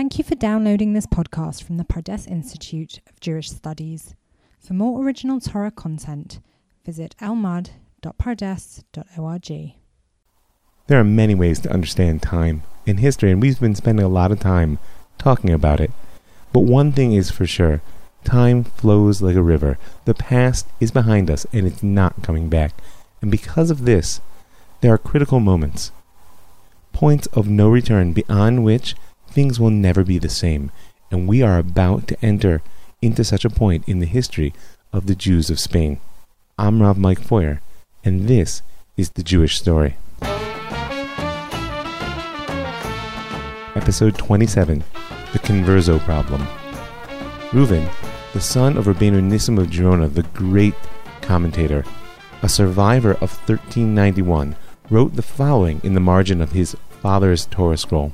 Thank you for downloading this podcast from the Pardes Institute of Jewish Studies. For more original Torah content, visit elmad.pardes.org. There are many ways to understand time in history, and we've been spending a lot of time talking about it. But one thing is for sure time flows like a river. The past is behind us, and it's not coming back. And because of this, there are critical moments, points of no return beyond which things will never be the same. And we are about to enter into such a point in the history of the Jews of Spain. I'm Rav Mike Feuer, and this is the Jewish story. Episode 27 The Converso Problem. Reuven, the son of Rabbeinu Nissim of Gerona, the great commentator, a survivor of 1391, wrote the following in the margin of his father's Torah scroll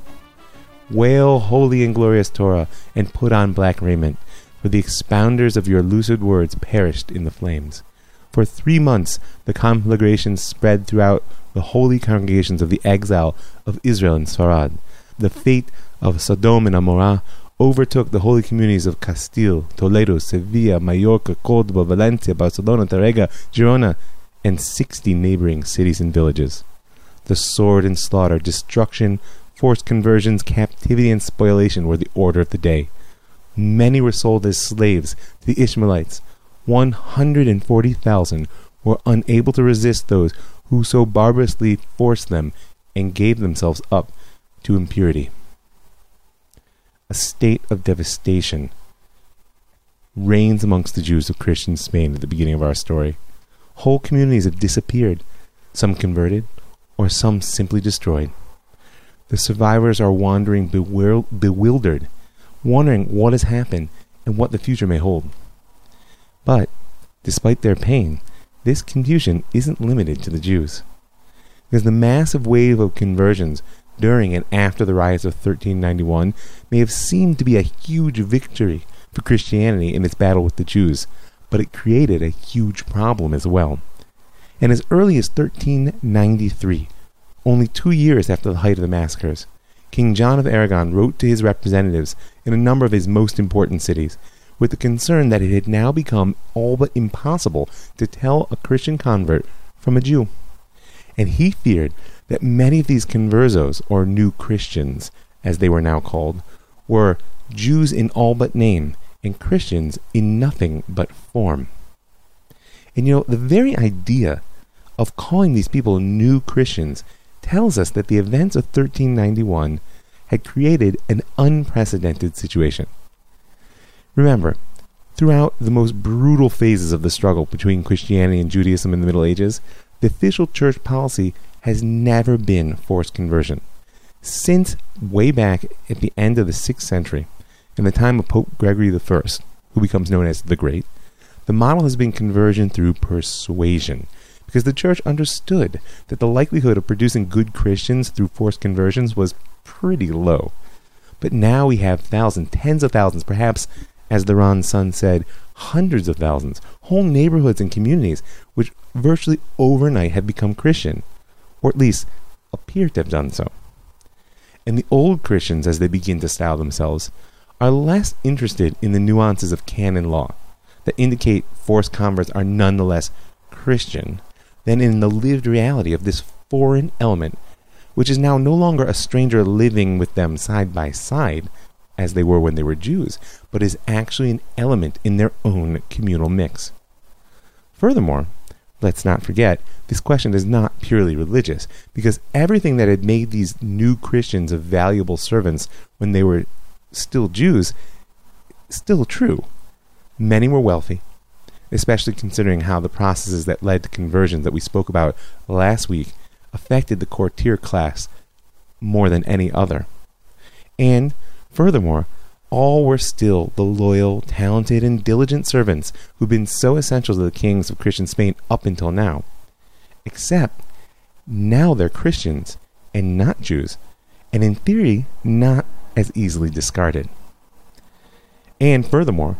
Wail, holy and glorious Torah, and put on black raiment, for the expounders of your lucid words perished in the flames. For three months the conflagration spread throughout the holy congregations of the exile of Israel and Sarad. The fate of Sodom and Amorah overtook the holy communities of Castile, Toledo, Sevilla, Mallorca, Cordoba, Valencia, Barcelona, Tarrega, Girona, and sixty neighboring cities and villages. The sword and slaughter, destruction, forced conversions, captivity, and spoliation were the order of the day. Many were sold as slaves to the Ishmaelites. One hundred and forty thousand were unable to resist those who so barbarously forced them and gave themselves up to impurity. A state of devastation reigns amongst the Jews of Christian Spain at the beginning of our story. Whole communities have disappeared, some converted, or some simply destroyed. The survivors are wandering bewil- bewildered, wondering what has happened and what the future may hold. But, despite their pain, this confusion isn't limited to the Jews. Because the massive wave of conversions during and after the riots of 1391 may have seemed to be a huge victory for Christianity in its battle with the Jews, but it created a huge problem as well. And as early as 1393, only two years after the height of the massacres, King John of Aragon wrote to his representatives in a number of his most important cities with the concern that it had now become all but impossible to tell a Christian convert from a Jew. And he feared that many of these conversos, or new Christians, as they were now called, were Jews in all but name and Christians in nothing but form. And you know, the very idea of calling these people new Christians tells us that the events of 1391 had created an unprecedented situation. Remember, throughout the most brutal phases of the struggle between Christianity and Judaism in the Middle Ages, the official church policy has never been forced conversion. Since way back at the end of the 6th century, in the time of Pope Gregory I, who becomes known as the Great, the model has been conversion through persuasion, because the church understood that the likelihood of producing good Christians through forced conversions was pretty low. But now we have thousands, tens of thousands, perhaps, as the Ran's son said, hundreds of thousands, whole neighborhoods and communities which virtually overnight have become Christian, or at least appear to have done so. And the old Christians, as they begin to style themselves, are less interested in the nuances of canon law that indicate forced converts are nonetheless Christian than in the lived reality of this foreign element, which is now no longer a stranger living with them side by side, as they were when they were Jews, but is actually an element in their own communal mix. Furthermore, let's not forget, this question is not purely religious, because everything that had made these new Christians of valuable servants when they were still Jews still true. Many were wealthy, especially considering how the processes that led to conversions that we spoke about last week affected the courtier class more than any other. And, furthermore, all were still the loyal, talented, and diligent servants who've been so essential to the kings of Christian Spain up until now. Except, now they're Christians and not Jews, and in theory, not as easily discarded. And furthermore,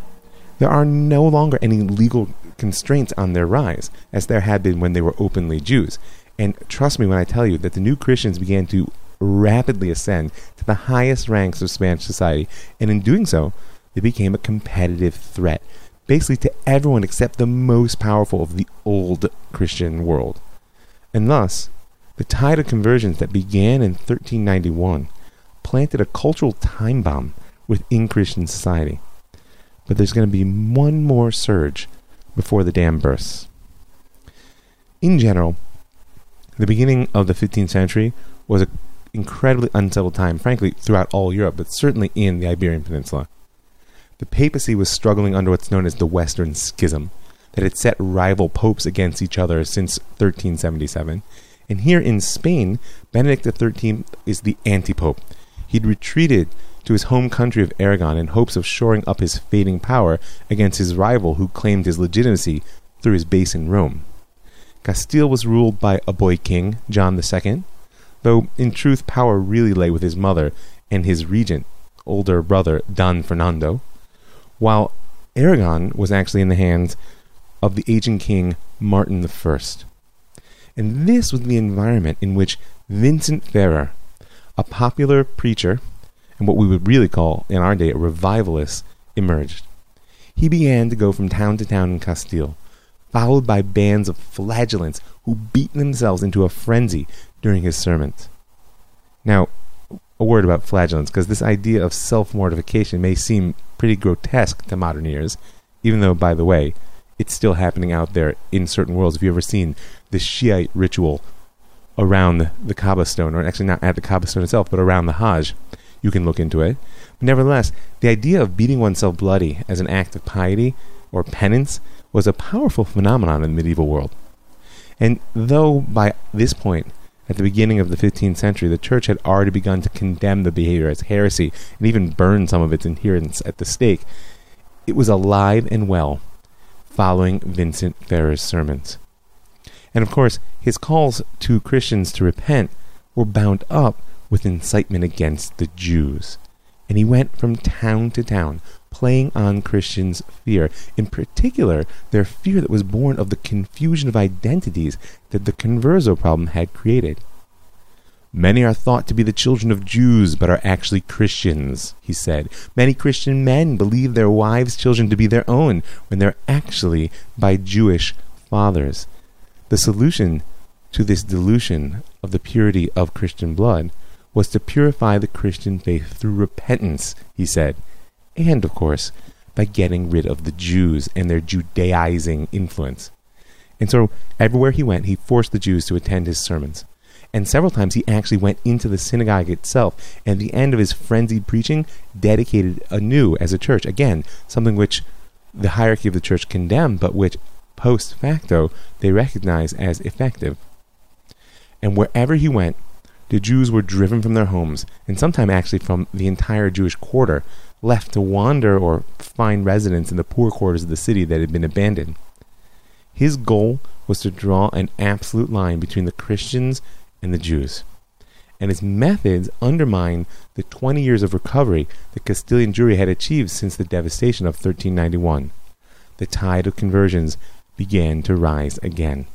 there are no longer any legal constraints on their rise, as there had been when they were openly Jews. And trust me when I tell you that the new Christians began to rapidly ascend to the highest ranks of Spanish society, and in doing so, they became a competitive threat, basically to everyone except the most powerful of the old Christian world. And thus, the tide of conversions that began in 1391 planted a cultural time bomb within Christian society. But there's going to be one more surge before the dam bursts. In general, the beginning of the 15th century was an incredibly unsettled time, frankly, throughout all Europe, but certainly in the Iberian Peninsula. The papacy was struggling under what's known as the Western Schism, that had set rival popes against each other since 1377. And here in Spain, Benedict XIII is the anti pope. He'd retreated to his home country of Aragon in hopes of shoring up his fading power against his rival who claimed his legitimacy through his base in Rome. Castile was ruled by a boy king, John II, though in truth power really lay with his mother and his regent, older brother Don Fernando, while Aragon was actually in the hands of the aging king Martin I. And this was the environment in which Vincent Ferrer, a popular preacher and what we would really call in our day a revivalist, emerged. He began to go from town to town in Castile, followed by bands of flagellants who beat themselves into a frenzy during his sermons. Now, a word about flagellants, because this idea of self mortification may seem pretty grotesque to modern ears, even though, by the way, it's still happening out there in certain worlds. Have you ever seen the Shiite ritual around the Kaaba stone, or actually not at the Kaaba stone itself, but around the Hajj? You can look into it. But nevertheless, the idea of beating oneself bloody as an act of piety or penance was a powerful phenomenon in the medieval world. And though by this point, at the beginning of the 15th century, the church had already begun to condemn the behavior as heresy and even burn some of its adherents at the stake, it was alive and well following Vincent Ferrer's sermons. And of course, his calls to Christians to repent were bound up with incitement against the Jews. And he went from town to town, playing on Christians' fear, in particular, their fear that was born of the confusion of identities that the converso problem had created. Many are thought to be the children of Jews, but are actually Christians, he said. Many Christian men believe their wives' children to be their own, when they're actually by Jewish fathers. The solution to this dilution of the purity of Christian blood was to purify the Christian faith through repentance, he said, and, of course, by getting rid of the Jews and their Judaizing influence. And so, everywhere he went, he forced the Jews to attend his sermons. And several times he actually went into the synagogue itself, and at the end of his frenzied preaching, dedicated anew as a church. Again, something which the hierarchy of the church condemned, but which post facto they recognized as effective. And wherever he went, the Jews were driven from their homes, and sometimes actually from the entire Jewish quarter, left to wander or find residence in the poor quarters of the city that had been abandoned. His goal was to draw an absolute line between the Christians and the Jews. And his methods undermined the 20 years of recovery the Castilian Jewry had achieved since the devastation of 1391. The tide of conversions began to rise again.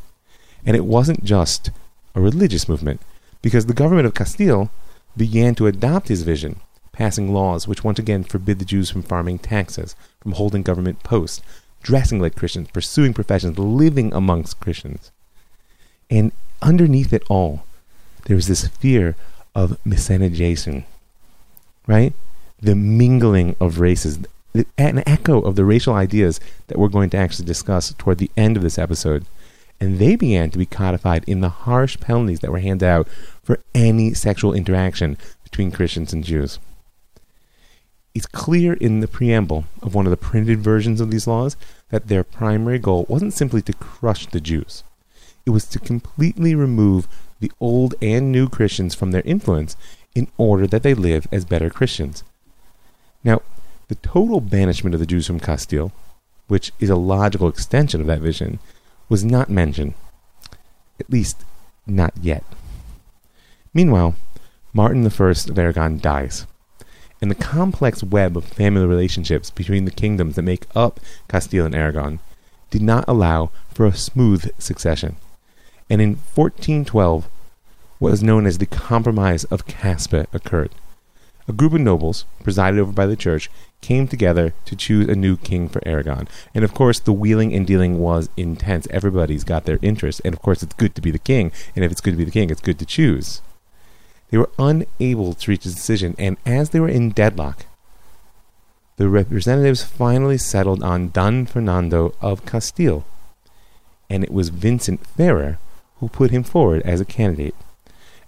And it wasn't just a religious movement because the government of Castile began to adopt his vision, passing laws which once again forbid the Jews from farming taxes, from holding government posts, dressing like Christians, pursuing professions, living amongst Christians. And underneath it all, there was this fear of miscegenation, right? The mingling of races, an echo of the racial ideas that we're going to actually discuss toward the end of this episode and they began to be codified in the harsh penalties that were handed out for any sexual interaction between Christians and Jews. It's clear in the preamble of one of the printed versions of these laws that their primary goal wasn't simply to crush the Jews. It was to completely remove the old and new Christians from their influence in order that they live as better Christians. Now, the total banishment of the Jews from Castile, which is a logical extension of that vision, was not mentioned. At least, not yet. Meanwhile, Martin I of Aragon dies, and the complex web of family relationships between the kingdoms that make up Castile and Aragon did not allow for a smooth succession. And in 1412, what was known as the Compromise of Caspe occurred. A group of nobles, presided over by the church, came together to choose a new king for Aragon. And of course, the wheeling and dealing was intense. Everybody's got their interest. And of course, it's good to be the king. And if it's good to be the king, it's good to choose. They were unable to reach a decision. And as they were in deadlock, the representatives finally settled on Don Fernando of Castile. And it was Vincent Ferrer who put him forward as a candidate.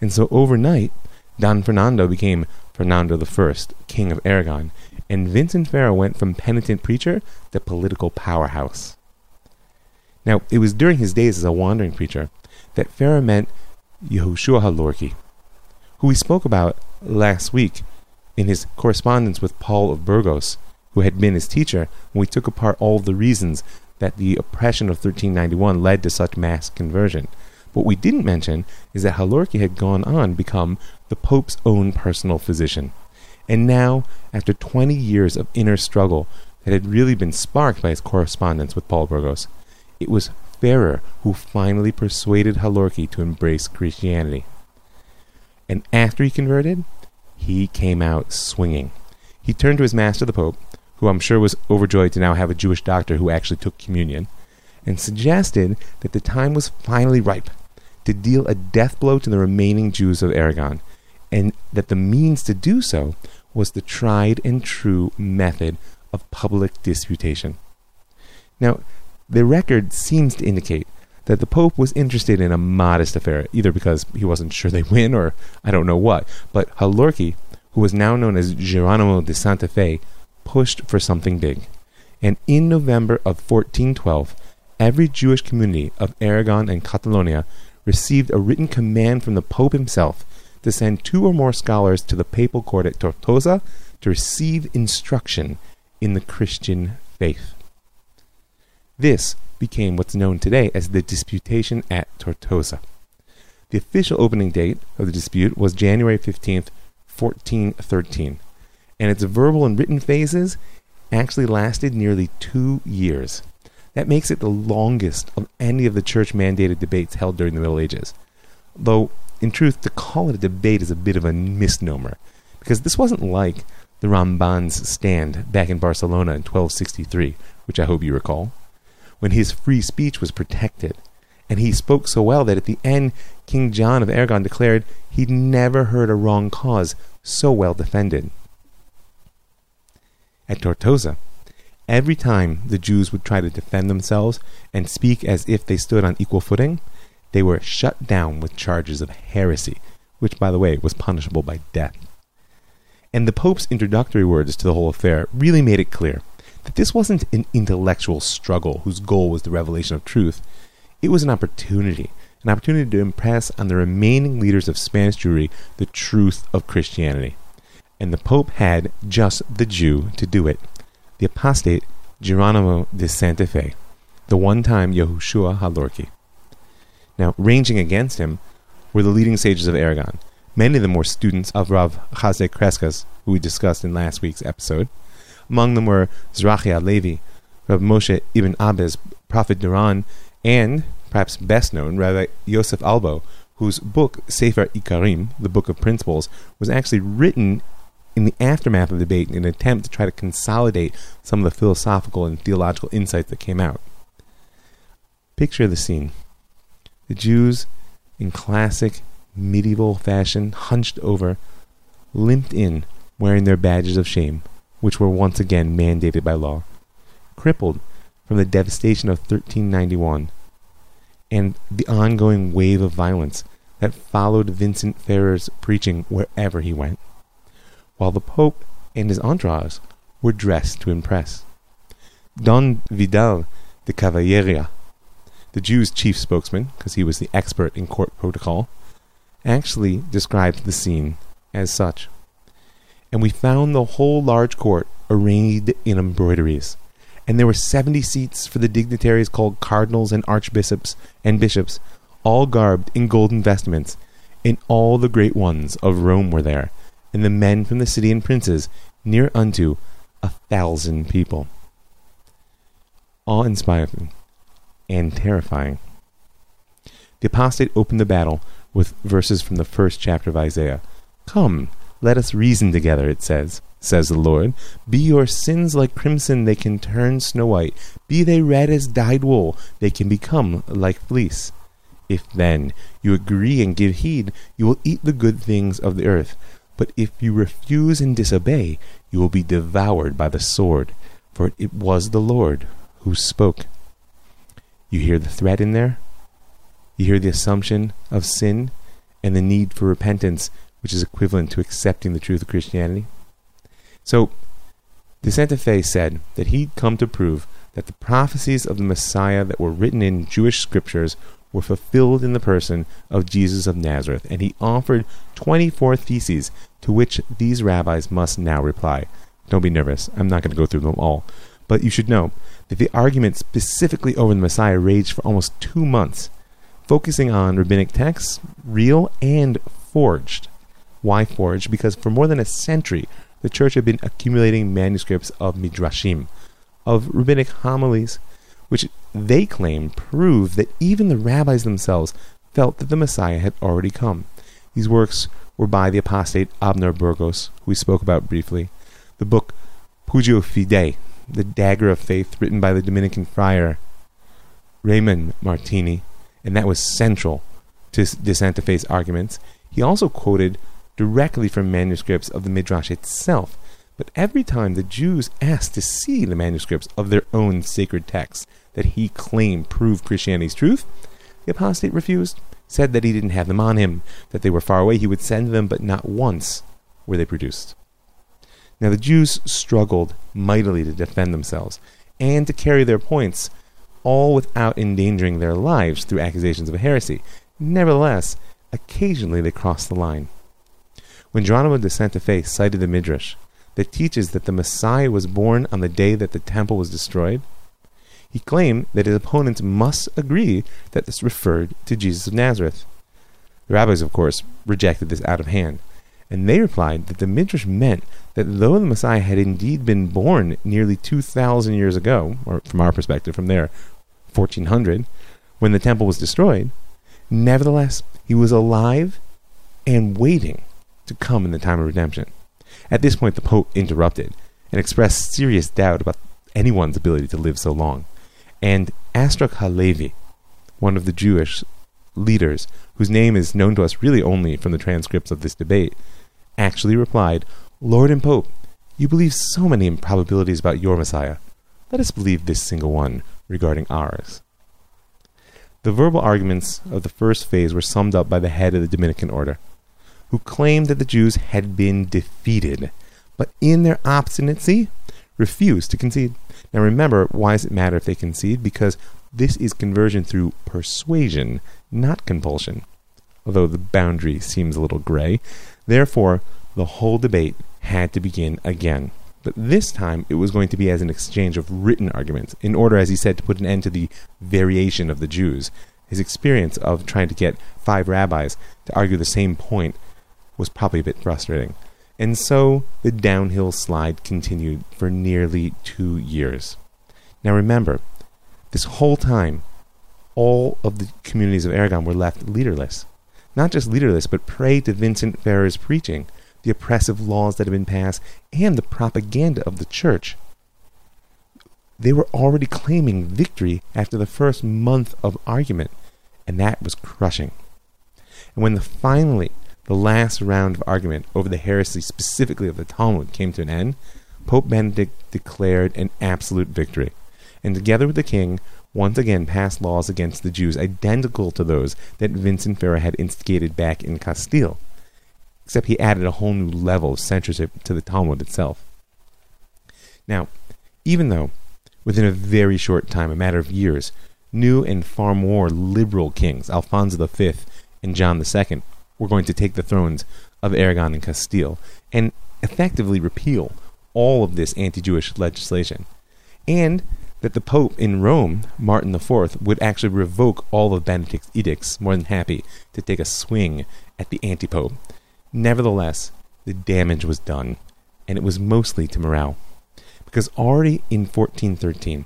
And so overnight, Don Fernando became Fernando I, King of Aragon, and Vincent Ferrer went from penitent preacher to political powerhouse. Now, it was during his days as a wandering preacher that Ferrer met Yehoshua HaLorki, who we spoke about last week in his correspondence with Paul of Burgos, who had been his teacher, when we took apart all the reasons that the oppression of 1391 led to such mass conversion. What we didn't mention is that Halorki had gone on to become the Pope's own personal physician. And now, after 20 years of inner struggle that had really been sparked by his correspondence with Paul Burgos, it was Ferrer who finally persuaded Halorki to embrace Christianity. And after he converted, he came out swinging. He turned to his master, the Pope, who I'm sure was overjoyed to now have a Jewish doctor who actually took communion, and suggested that the time was finally ripe to deal a death blow to the remaining Jews of Aragon, and that the means to do so was the tried and true method of public disputation. Now, the record seems to indicate that the Pope was interested in a modest affair, either because he wasn't sure they'd win or I don't know what, but Halorki, who was now known as Geronimo de Santa Fe, pushed for something big. And in November of 1412, every Jewish community of Aragon and Catalonia received a written command from the Pope himself to send two or more scholars to the papal court at Tortosa to receive instruction in the Christian faith. This became what's known today as the Disputation at Tortosa. The official opening date of the dispute was January 15th, 1413, and its verbal and written phases actually lasted nearly two years. That makes it the longest of any of the church mandated debates held during the Middle Ages. Though, in truth, to call it a debate is a bit of a misnomer, because this wasn't like the Ramban's stand back in Barcelona in 1263, which I hope you recall, when his free speech was protected. And he spoke so well that at the end, King John of Aragon declared he'd never heard a wrong cause so well defended. At Tortosa, Every time the Jews would try to defend themselves and speak as if they stood on equal footing, they were shut down with charges of heresy, which, by the way, was punishable by death. And the Pope's introductory words to the whole affair really made it clear that this wasn't an intellectual struggle whose goal was the revelation of truth. It was an opportunity, an opportunity to impress on the remaining leaders of Spanish Jewry the truth of Christianity. And the Pope had just the Jew to do it the apostate Geronimo de Santa Fe, the one time Yehoshua HaLorki. Now, ranging against him were the leading sages of Aragon. Many of them were students of Rav Chasdai Crescas, who we discussed in last week's episode. Among them were Zrachia Levi, Rav Moshe Ibn Abes, Profiat Duran, and, perhaps best known, Rabbi Yosef Albo, whose book, Sefer Ikarim, the Book of Principles, was actually written in the aftermath of the debate in an attempt to try to consolidate some of the philosophical and theological insights that came out. Picture the scene. The Jews, in classic medieval fashion, hunched over, limped in, wearing their badges of shame, which were once again mandated by law, crippled from the devastation of 1391 and the ongoing wave of violence that followed Vincent Ferrer's preaching wherever he went while the Pope and his entourage were dressed to impress. Don Vidal de Cavalleria, the Jews' chief spokesman, because he was the expert in court protocol, actually described the scene as such. And we found the whole large court arrayed in embroideries, and there were seventy seats for the dignitaries called cardinals and archbishops and bishops, all garbed in golden vestments, and all the great ones of Rome were there, and the men from the city and princes, near unto a thousand people. Awe inspiring and terrifying. The apostate opened the battle with verses from the first chapter of Isaiah. Come, let us reason together, it says, says the Lord. Be your sins like crimson, they can turn snow white. Be they red as dyed wool, they can become like fleece. If then you agree and give heed, you will eat the good things of the earth. But if you refuse and disobey, you will be devoured by the sword, for it was the Lord who spoke. You hear the threat in there? You hear the assumption of sin and the need for repentance, which is equivalent to accepting the truth of Christianity? So, De Santa Fe said that he'd come to prove that the prophecies of the Messiah that were written in Jewish scriptures were fulfilled in the person of Jesus of Nazareth, and he offered 24 theses to which these rabbis must now reply. Don't be nervous, I'm not going to go through them all. But you should know that the argument specifically over the Messiah raged for almost two months, focusing on rabbinic texts, real and forged. Why forged? Because for more than a century, the church had been accumulating manuscripts of midrashim, of rabbinic homilies, which they claim prove that even the rabbis themselves felt that the Messiah had already come. These works were by the apostate Abner Burgos, who we spoke about briefly. The book Pugio Fidei, The Dagger of Faith, written by the Dominican friar Raymond Martini, and that was central to De Santa Fe's arguments. He also quoted directly from manuscripts of the Midrash itself, but every time the Jews asked to see the manuscripts of their own sacred texts, that he claimed proved Christianity's truth, the apostate refused, said that he didn't have them on him, that they were far away, he would send them, but not once were they produced. Now the Jews struggled mightily to defend themselves and to carry their points, all without endangering their lives through accusations of heresy. Nevertheless, occasionally they crossed the line. When Geronimo de Santa Fe cited the Midrash that teaches that the Messiah was born on the day that the temple was destroyed, he claimed that his opponents must agree that this referred to Jesus of Nazareth. The rabbis, of course, rejected this out of hand, and they replied that the Midrash meant that though the Messiah had indeed been born nearly 2,000 years ago, or from our perspective, from there, 1400, when the temple was destroyed, nevertheless, he was alive and waiting to come in the time of redemption. At this point, the Pope interrupted and expressed serious doubt about anyone's ability to live so long. And Astruc Halevi, one of the Jewish leaders, whose name is known to us really only from the transcripts of this debate, actually replied, Lord and Pope, you believe so many improbabilities about your Messiah. Let us believe this single one regarding ours. The verbal arguments of the first phase were summed up by the head of the Dominican order, who claimed that the Jews had been defeated, but in their obstinacy refused to concede. Now remember, why does it matter if they concede? Because this is conversion through persuasion, not compulsion. Although the boundary seems a little gray. Therefore, the whole debate had to begin again. But this time it was going to be as an exchange of written arguments, in order, as he said, to put an end to the variation of the Jews. His experience of trying to get five rabbis to argue the same point was probably a bit frustrating. And so the downhill slide continued for nearly two years. Now remember, this whole time, all of the communities of Aragon were left leaderless. Not just leaderless, but prey to Vincent Ferrer's preaching, the oppressive laws that had been passed, and the propaganda of the church. They were already claiming victory after the first month of argument, and that was crushing. And when the, finally the last round of argument over the heresy specifically of the Talmud came to an end, Pope Benedict declared an absolute victory, and together with the king, once again passed laws against the Jews identical to those that Vincent Ferrer had instigated back in Castile, except he added a whole new level of censorship to the Talmud itself. Now, even though, within a very short time, a matter of years, new and far more liberal kings, Alfonso V and John II, were going to take the thrones of Aragon and Castile and effectively repeal all of this anti Jewish legislation. And that the Pope in Rome, Martin IV, would actually revoke all of Benedict's edicts, more than happy to take a swing at the anti Pope. Nevertheless, the damage was done, and it was mostly to morale. Because already in 1413,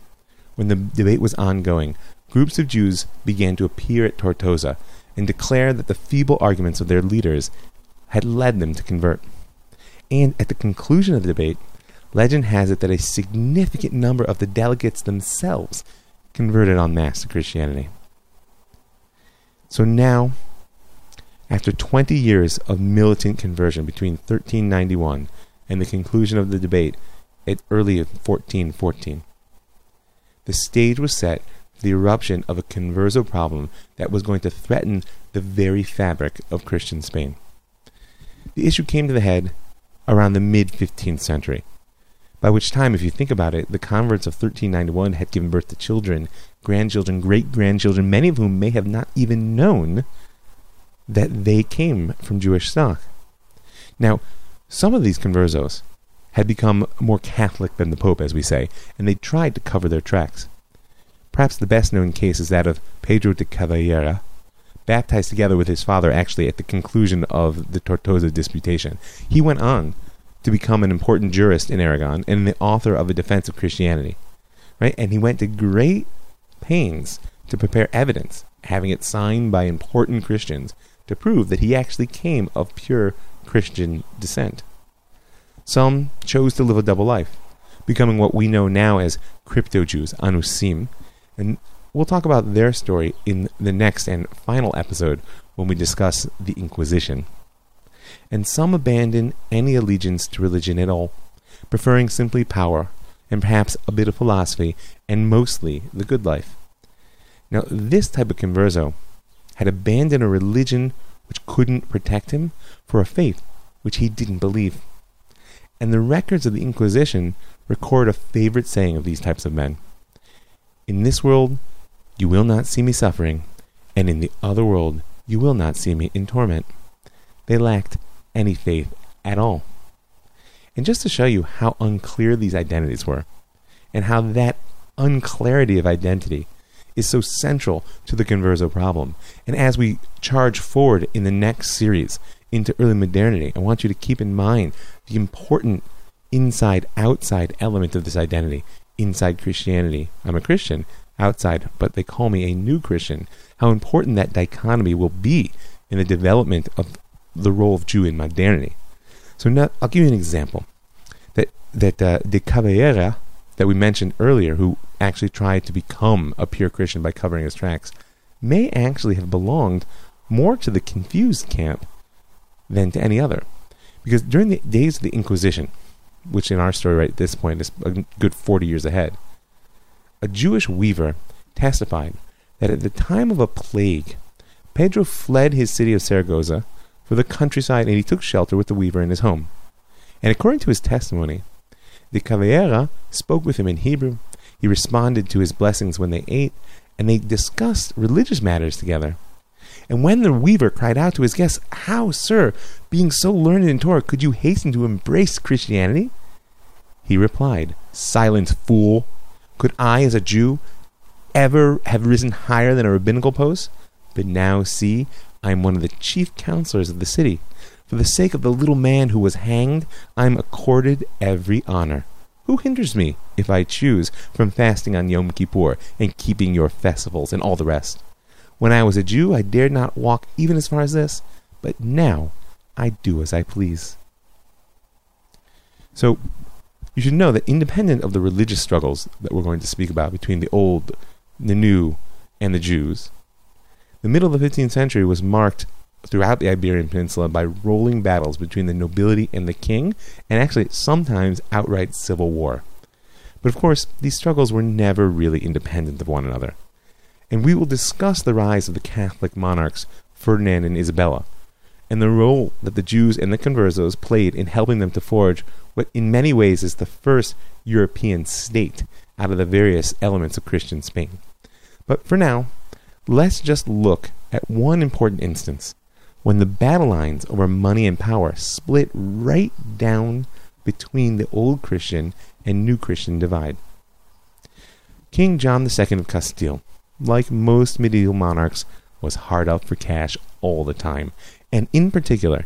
when the debate was ongoing, groups of Jews began to appear at Tortosa and declare that the feeble arguments of their leaders had led them to convert. And at the conclusion of the debate, legend has it that a significant number of the delegates themselves converted en masse to Christianity. So now, after 20 years of militant conversion between 1391 and the conclusion of the debate at early 1414, the stage was set for the eruption of a converso problem that was going to threaten the very fabric of Christian Spain. The issue came to the head around the mid 15th century, by which time, if you think about it, the converts of 1391 had given birth to children, grandchildren, great grandchildren, many of whom may have not even known that they came from Jewish stock. Now, some of these conversos had become more Catholic than the Pope, as we say, and they tried to cover their tracks. Perhaps the best known case is that of Pedro de Caballera, baptized together with his father actually at the conclusion of the Tortosa disputation. He went on to become an important jurist in Aragon and the author of a defense of Christianity. Right? And he went to great pains to prepare evidence, having it signed by important Christians, to prove that he actually came of pure Christian descent. Some chose to live a double life, becoming what we know now as crypto Jews, Anusim, and we'll talk about their story in the next and final episode when we discuss the Inquisition. And some abandon any allegiance to religion at all, preferring simply power and perhaps a bit of philosophy and mostly the good life. Now, this type of converso had abandoned a religion which couldn't protect him for a faith which he didn't believe. And the records of the Inquisition record a favorite saying of these types of men In this world you will not see me suffering, and in the other world you will not see me in torment. They lacked any faith at all. And just to show you how unclear these identities were, and how that unclarity of identity is so central to the converso problem. And as we charge forward in the next series into early modernity, I want you to keep in mind the important inside outside element of this identity. Inside Christianity, I'm a Christian. Outside, but they call me a new Christian. How important that dichotomy will be in the development of the role of Jew in modernity. So now I'll give you an example. That that uh, de Caballera that we mentioned earlier, who actually tried to become a pure Christian by covering his tracks, may actually have belonged more to the confused camp than to any other. Because during the days of the Inquisition, which in our story right at this point is a good 40 years ahead, a Jewish weaver testified that at the time of a plague, Pedro fled his city of Saragossa for the countryside and he took shelter with the weaver in his home. And according to his testimony, the Caballera spoke with him in Hebrew. He responded to his blessings when they ate, and they discussed religious matters together. And when the weaver cried out to his guests, How, sir, being so learned in Torah, could you hasten to embrace Christianity? He replied, Silent fool! Could I, as a Jew, ever have risen higher than a rabbinical post? But now see, I am one of the chief counselors of the city. For the sake of the little man who was hanged, I am accorded every honor. Who hinders me, if I choose, from fasting on Yom Kippur and keeping your festivals and all the rest? When I was a Jew, I dared not walk even as far as this, but now I do as I please. So, you should know that independent of the religious struggles that we're going to speak about between the old, the new, and the Jews, the middle of the 15th century was marked throughout the Iberian Peninsula by rolling battles between the nobility and the king, and actually sometimes outright civil war. But of course, these struggles were never really independent of one another. And we will discuss the rise of the Catholic monarchs Ferdinand and Isabella, and the role that the Jews and the conversos played in helping them to forge what in many ways is the first European state out of the various elements of Christian Spain. But for now, Let's just look at one important instance when the battle lines over money and power split right down between the old Christian and new Christian divide. King John II of Castile, like most medieval monarchs, was hard up for cash all the time, and in particular,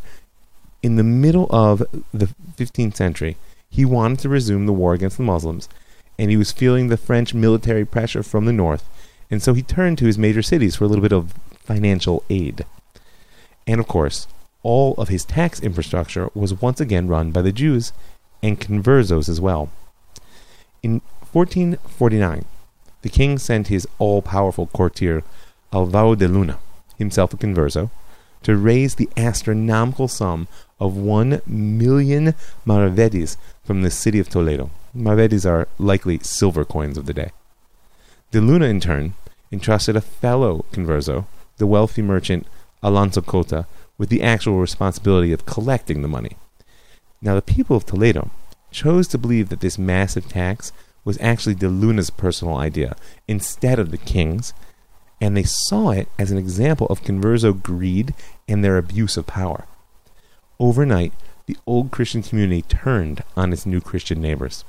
in the middle of the 15th century, he wanted to resume the war against the Muslims, and he was feeling the French military pressure from the north and so he turned to his major cities for a little bit of financial aid. And of course, all of his tax infrastructure was once again run by the Jews and conversos as well. In 1449, the king sent his all powerful courtier Alvaro de Luna, himself a converso, to raise the astronomical sum of one million maravedis from the city of Toledo. Maravedis are likely silver coins of the day. De Luna, in turn, entrusted a fellow converso, the wealthy merchant Alonso Cota, with the actual responsibility of collecting the money. Now, the people of Toledo chose to believe that this massive tax was actually De Luna's personal idea instead of the king's, and they saw it as an example of converso greed and their abuse of power. Overnight, the old Christian community turned on its new Christian neighbors.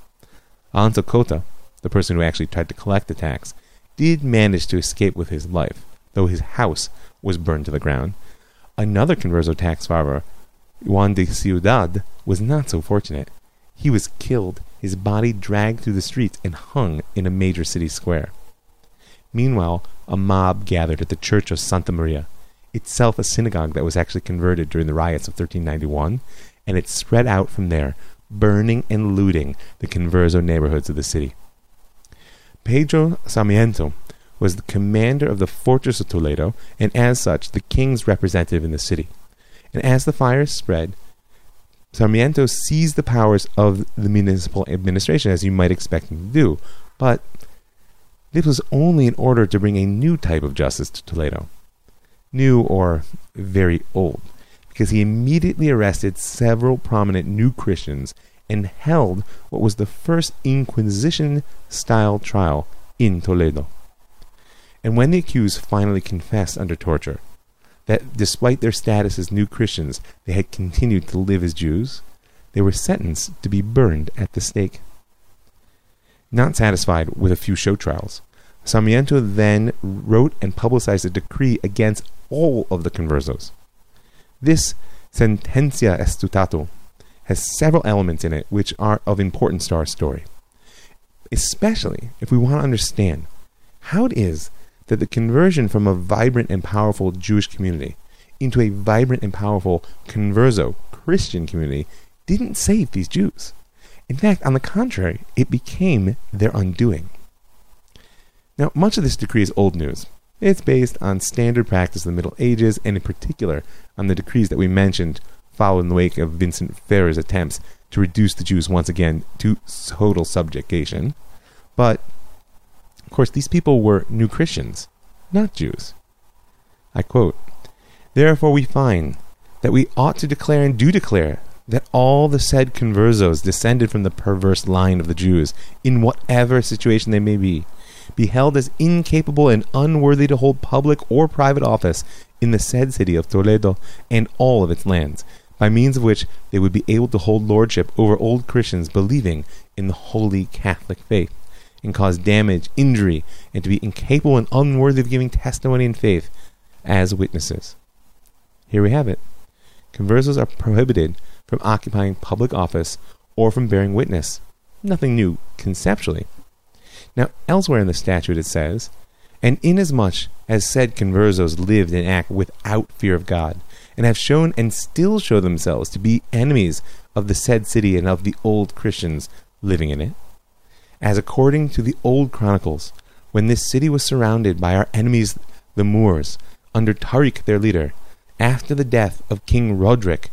Alonso Cota, the person who actually tried to collect the tax, did manage to escape with his life, though his house was burned to the ground. Another converso tax farmer, Juan de Ciudad, was not so fortunate. He was killed, his body dragged through the streets, and hung in a major city square. Meanwhile, a mob gathered at the church of Santa Maria, itself a synagogue that was actually converted during the riots of 1391, and it spread out from there, burning and looting the converso neighborhoods of the city. Pedro Sarmiento was the commander of the fortress of Toledo, and as such, the king's representative in the city. And as the fires spread, Sarmiento seized the powers of the municipal administration, as you might expect him to do, but this was only in order to bring a new type of justice to Toledo. New or very old, because he immediately arrested several prominent new Christians and held what was the first Inquisition style trial in Toledo. And when the accused finally confessed under torture that despite their status as new Christians, they had continued to live as Jews, they were sentenced to be burned at the stake. Not satisfied with a few show trials, Sarmiento then wrote and publicized a decree against all of the conversos. This sentencia estatuto has several elements in it which are of importance to our story, especially if we want to understand how it is that the conversion from a vibrant and powerful Jewish community into a vibrant and powerful converso Christian community didn't save these Jews. In fact, on the contrary, it became their undoing. Now, much of this decree is old news. It's based on standard practice of the Middle Ages, and in particular on the decrees that we mentioned following the wake of Vincent Ferrer's attempts to reduce the Jews once again to total subjugation. But, of course, these people were new Christians, not Jews. I quote Therefore, we find that we ought to declare and do declare that all the said conversos descended from the perverse line of the Jews, in whatever situation they may be, be held as incapable and unworthy to hold public or private office in the said city of Toledo and all of its lands, by means of which they would be able to hold lordship over old Christians believing in the holy Catholic faith, and cause damage, injury, and to be incapable and unworthy of giving testimony in faith as witnesses. Here we have it. Conversos are prohibited from occupying public office or from bearing witness. Nothing new conceptually. Now, elsewhere in the statute it says, And inasmuch as said conversos lived and act without fear of God, and have shown and still show themselves to be enemies of the said city and of the old Christians living in it, as according to the old chronicles, when this city was surrounded by our enemies the Moors, under Tariq their leader, after the death of King Roderick,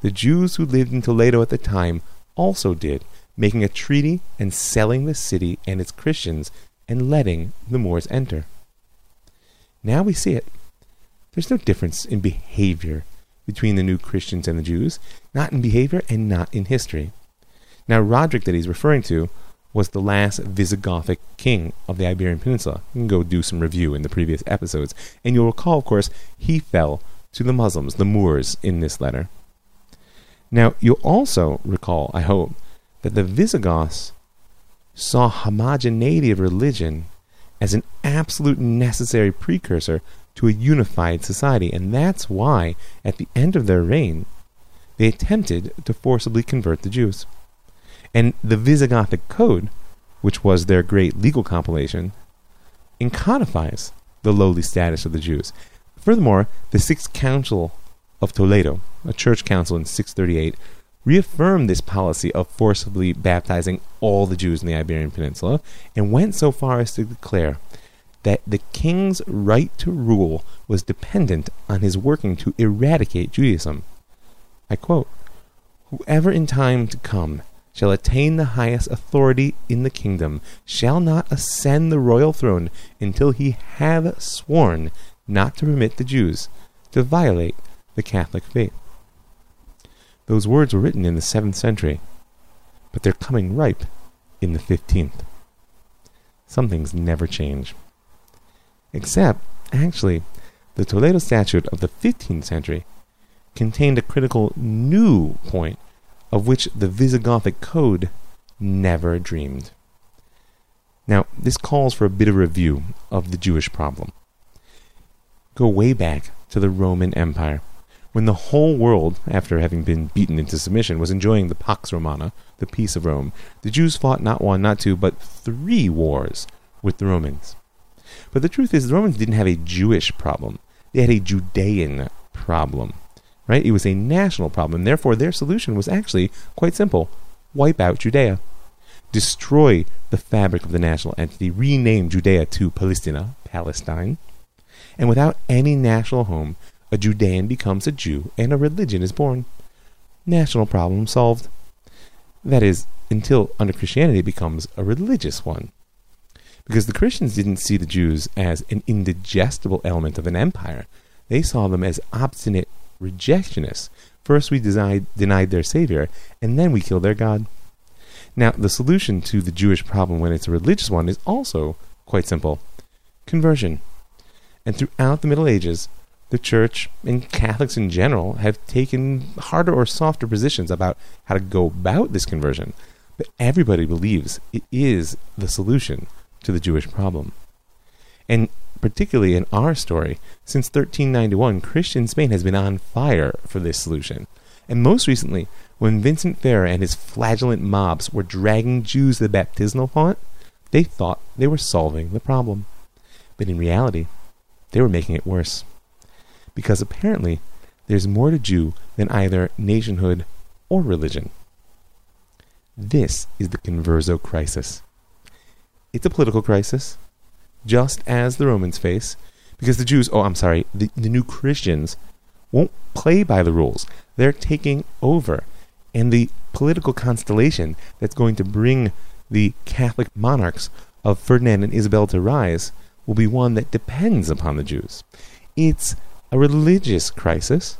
the Jews who lived in Toledo at the time also did, making a treaty and selling the city and its Christians and letting the Moors enter. Now we see it. There's no difference in behavior between the new Christians and the Jews, not in behavior and not in history. Now, Roderick, that he's referring to, was the last Visigothic king of the Iberian Peninsula. You can go do some review in the previous episodes. And you'll recall, of course, he fell to the Muslims, the Moors, in this letter. Now, you'll also recall, I hope, that the Visigoths saw homogeneity of religion as an absolute necessary precursor to a unified society, and that's why, at the end of their reign, they attempted to forcibly convert the Jews. And the Visigothic Code, which was their great legal compilation, encodifies the lowly status of the Jews. Furthermore, the Sixth Council of Toledo, a church council in 638, reaffirmed this policy of forcibly baptizing all the Jews in the Iberian Peninsula and went so far as to declare that the king's right to rule was dependent on his working to eradicate Judaism. I quote Whoever in time to come shall attain the highest authority in the kingdom shall not ascend the royal throne until he have sworn not to permit the Jews to violate the Catholic faith. Those words were written in the 7th century, but they're coming ripe in the 15th. Some things never change. Except, actually, the Toledo Statute of the 15th century contained a critical new point of which the Visigothic Code never dreamed. Now, this calls for a bit of review of the Jewish problem. Go way back to the Roman Empire, when the whole world, after having been beaten into submission, was enjoying the Pax Romana, the peace of Rome. The Jews fought not one, not two, but three wars with the Romans. But the truth is, the Romans didn't have a Jewish problem, they had a Judean problem. Right? It was a national problem. Therefore, their solution was actually quite simple wipe out Judea. Destroy the fabric of the national entity, rename Judea to Palestina, Palestine, and without any national home, a Judean becomes a Jew and a religion is born. National problem solved. That is, until under Christianity becomes a religious one. Because the Christians didn't see the Jews as an indigestible element of an empire, they saw them as obstinate rejectionists. First we denied, denied their Savior, and then we killed their God. Now, the solution to the Jewish problem when it's a religious one is also quite simple conversion. And throughout the Middle Ages, the church and Catholics in general have taken harder or softer positions about how to go about this conversion. But everybody believes it is the solution to the Jewish problem. And particularly in our story, since 1391, Christian Spain has been on fire for this solution. And most recently, when Vincent Ferrer and his flagellant mobs were dragging Jews to the baptismal font, they thought they were solving the problem. But in reality, they were making it worse. Because apparently, there's more to Jew than either nationhood or religion. This is the Converso crisis. It's a political crisis, just as the Romans face, because the Jews, oh, I'm sorry, the, the new Christians won't play by the rules. They're taking over. And the political constellation that's going to bring the Catholic monarchs of Ferdinand and Isabel to rise will be one that depends upon the Jews. It's a religious crisis,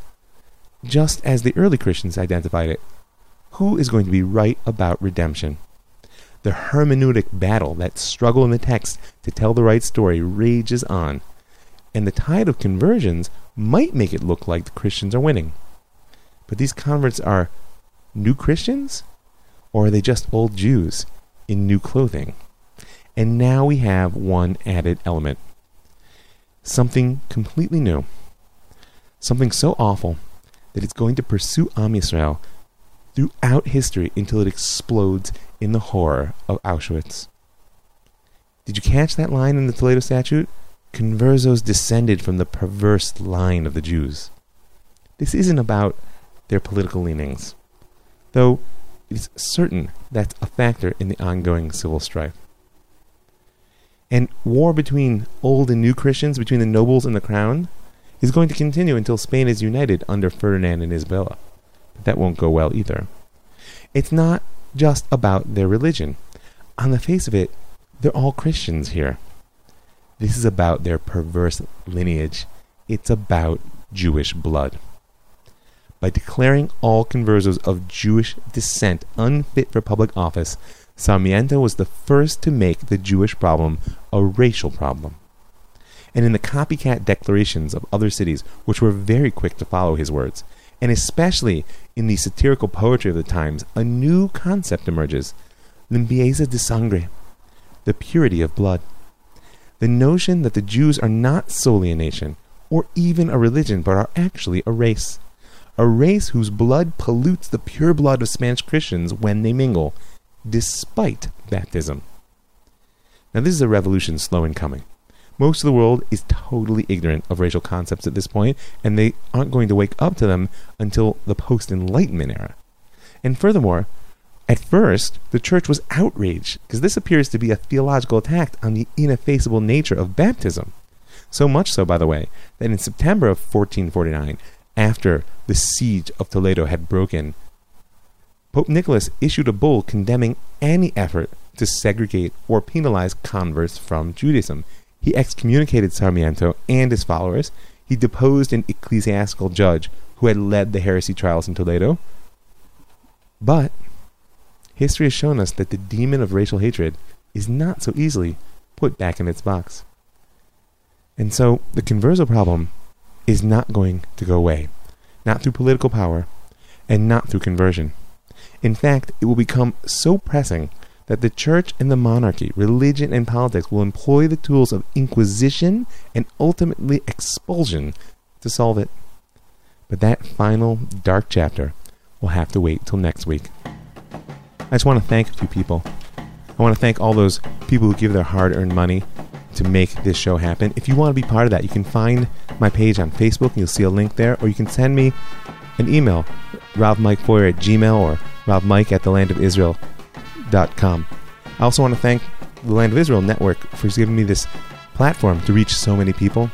just as the early Christians identified it. Who is going to be right about redemption? The hermeneutic battle, that struggle in the text to tell the right story, rages on. And the tide of conversions might make it look like the Christians are winning. But these converts are new Christians? Or are they just old Jews in new clothing? And now we have one added element something completely new, something so awful that it's going to pursue Am Yisrael throughout history until it explodes in the horror of Auschwitz. Did you catch that line in the Toledo Statute? Conversos descended from the perverse line of the Jews. This isn't about their political leanings, though it is certain that's a factor in the ongoing civil strife. And war between old and new Christians, between the nobles and the crown, is going to continue until Spain is united under Ferdinand and Isabella. But that won't go well either. It's not just about their religion. On the face of it, they're all Christians here. This is about their perverse lineage. It's about Jewish blood. By declaring all conversos of Jewish descent unfit for public office, Sarmiento was the first to make the Jewish problem a racial problem. And in the copycat declarations of other cities, which were very quick to follow his words, and especially in the satirical poetry of the times, a new concept emerges limpieza de sangre, the purity of blood. The notion that the Jews are not solely a nation, or even a religion, but are actually a race. A race whose blood pollutes the pure blood of Spanish Christians when they mingle, despite baptism. Now, this is a revolution slow in coming. Most of the world is totally ignorant of racial concepts at this point, and they aren't going to wake up to them until the post Enlightenment era. And furthermore, at first, the church was outraged because this appears to be a theological attack on the ineffaceable nature of baptism. So much so, by the way, that in September of 1449, after the siege of Toledo had broken, Pope Nicholas issued a bull condemning any effort to segregate or penalize converts from Judaism. He excommunicated Sarmiento and his followers. He deposed an ecclesiastical judge who had led the heresy trials in Toledo. But history has shown us that the demon of racial hatred is not so easily put back in its box. And so the converso problem is not going to go away, not through political power and not through conversion. In fact, it will become so pressing that the church and the monarchy, religion and politics will employ the tools of inquisition and ultimately expulsion to solve it. But that final dark chapter will have to wait till next week. I just want to thank a few people. I want to thank all those people who give their hard earned money to make this show happen. If you want to be part of that, you can find my page on Facebook and you'll see a link there, or you can send me an email, ravmikefeuer at gmail or ravmike at I also want to thank the Land of Israel Network for giving me this platform to reach so many people.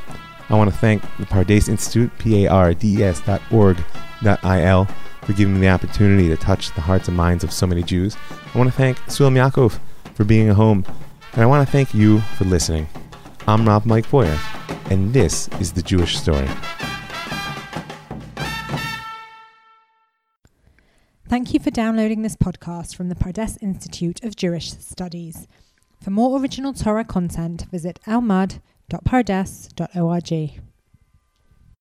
I want to thank the Pardes Institute, P-A-R-D-E-S dot org dot I-L, for giving me the opportunity to touch the hearts and minds of so many Jews. I want to thank Sulam Yaakov for being a home and I want to thank you for listening. I'm Rav Mike Feuer, and this is The Jewish Story. Thank you for downloading this podcast from the Pardes Institute of Jewish Studies. For more original Torah content, visit elmad.pardes.org.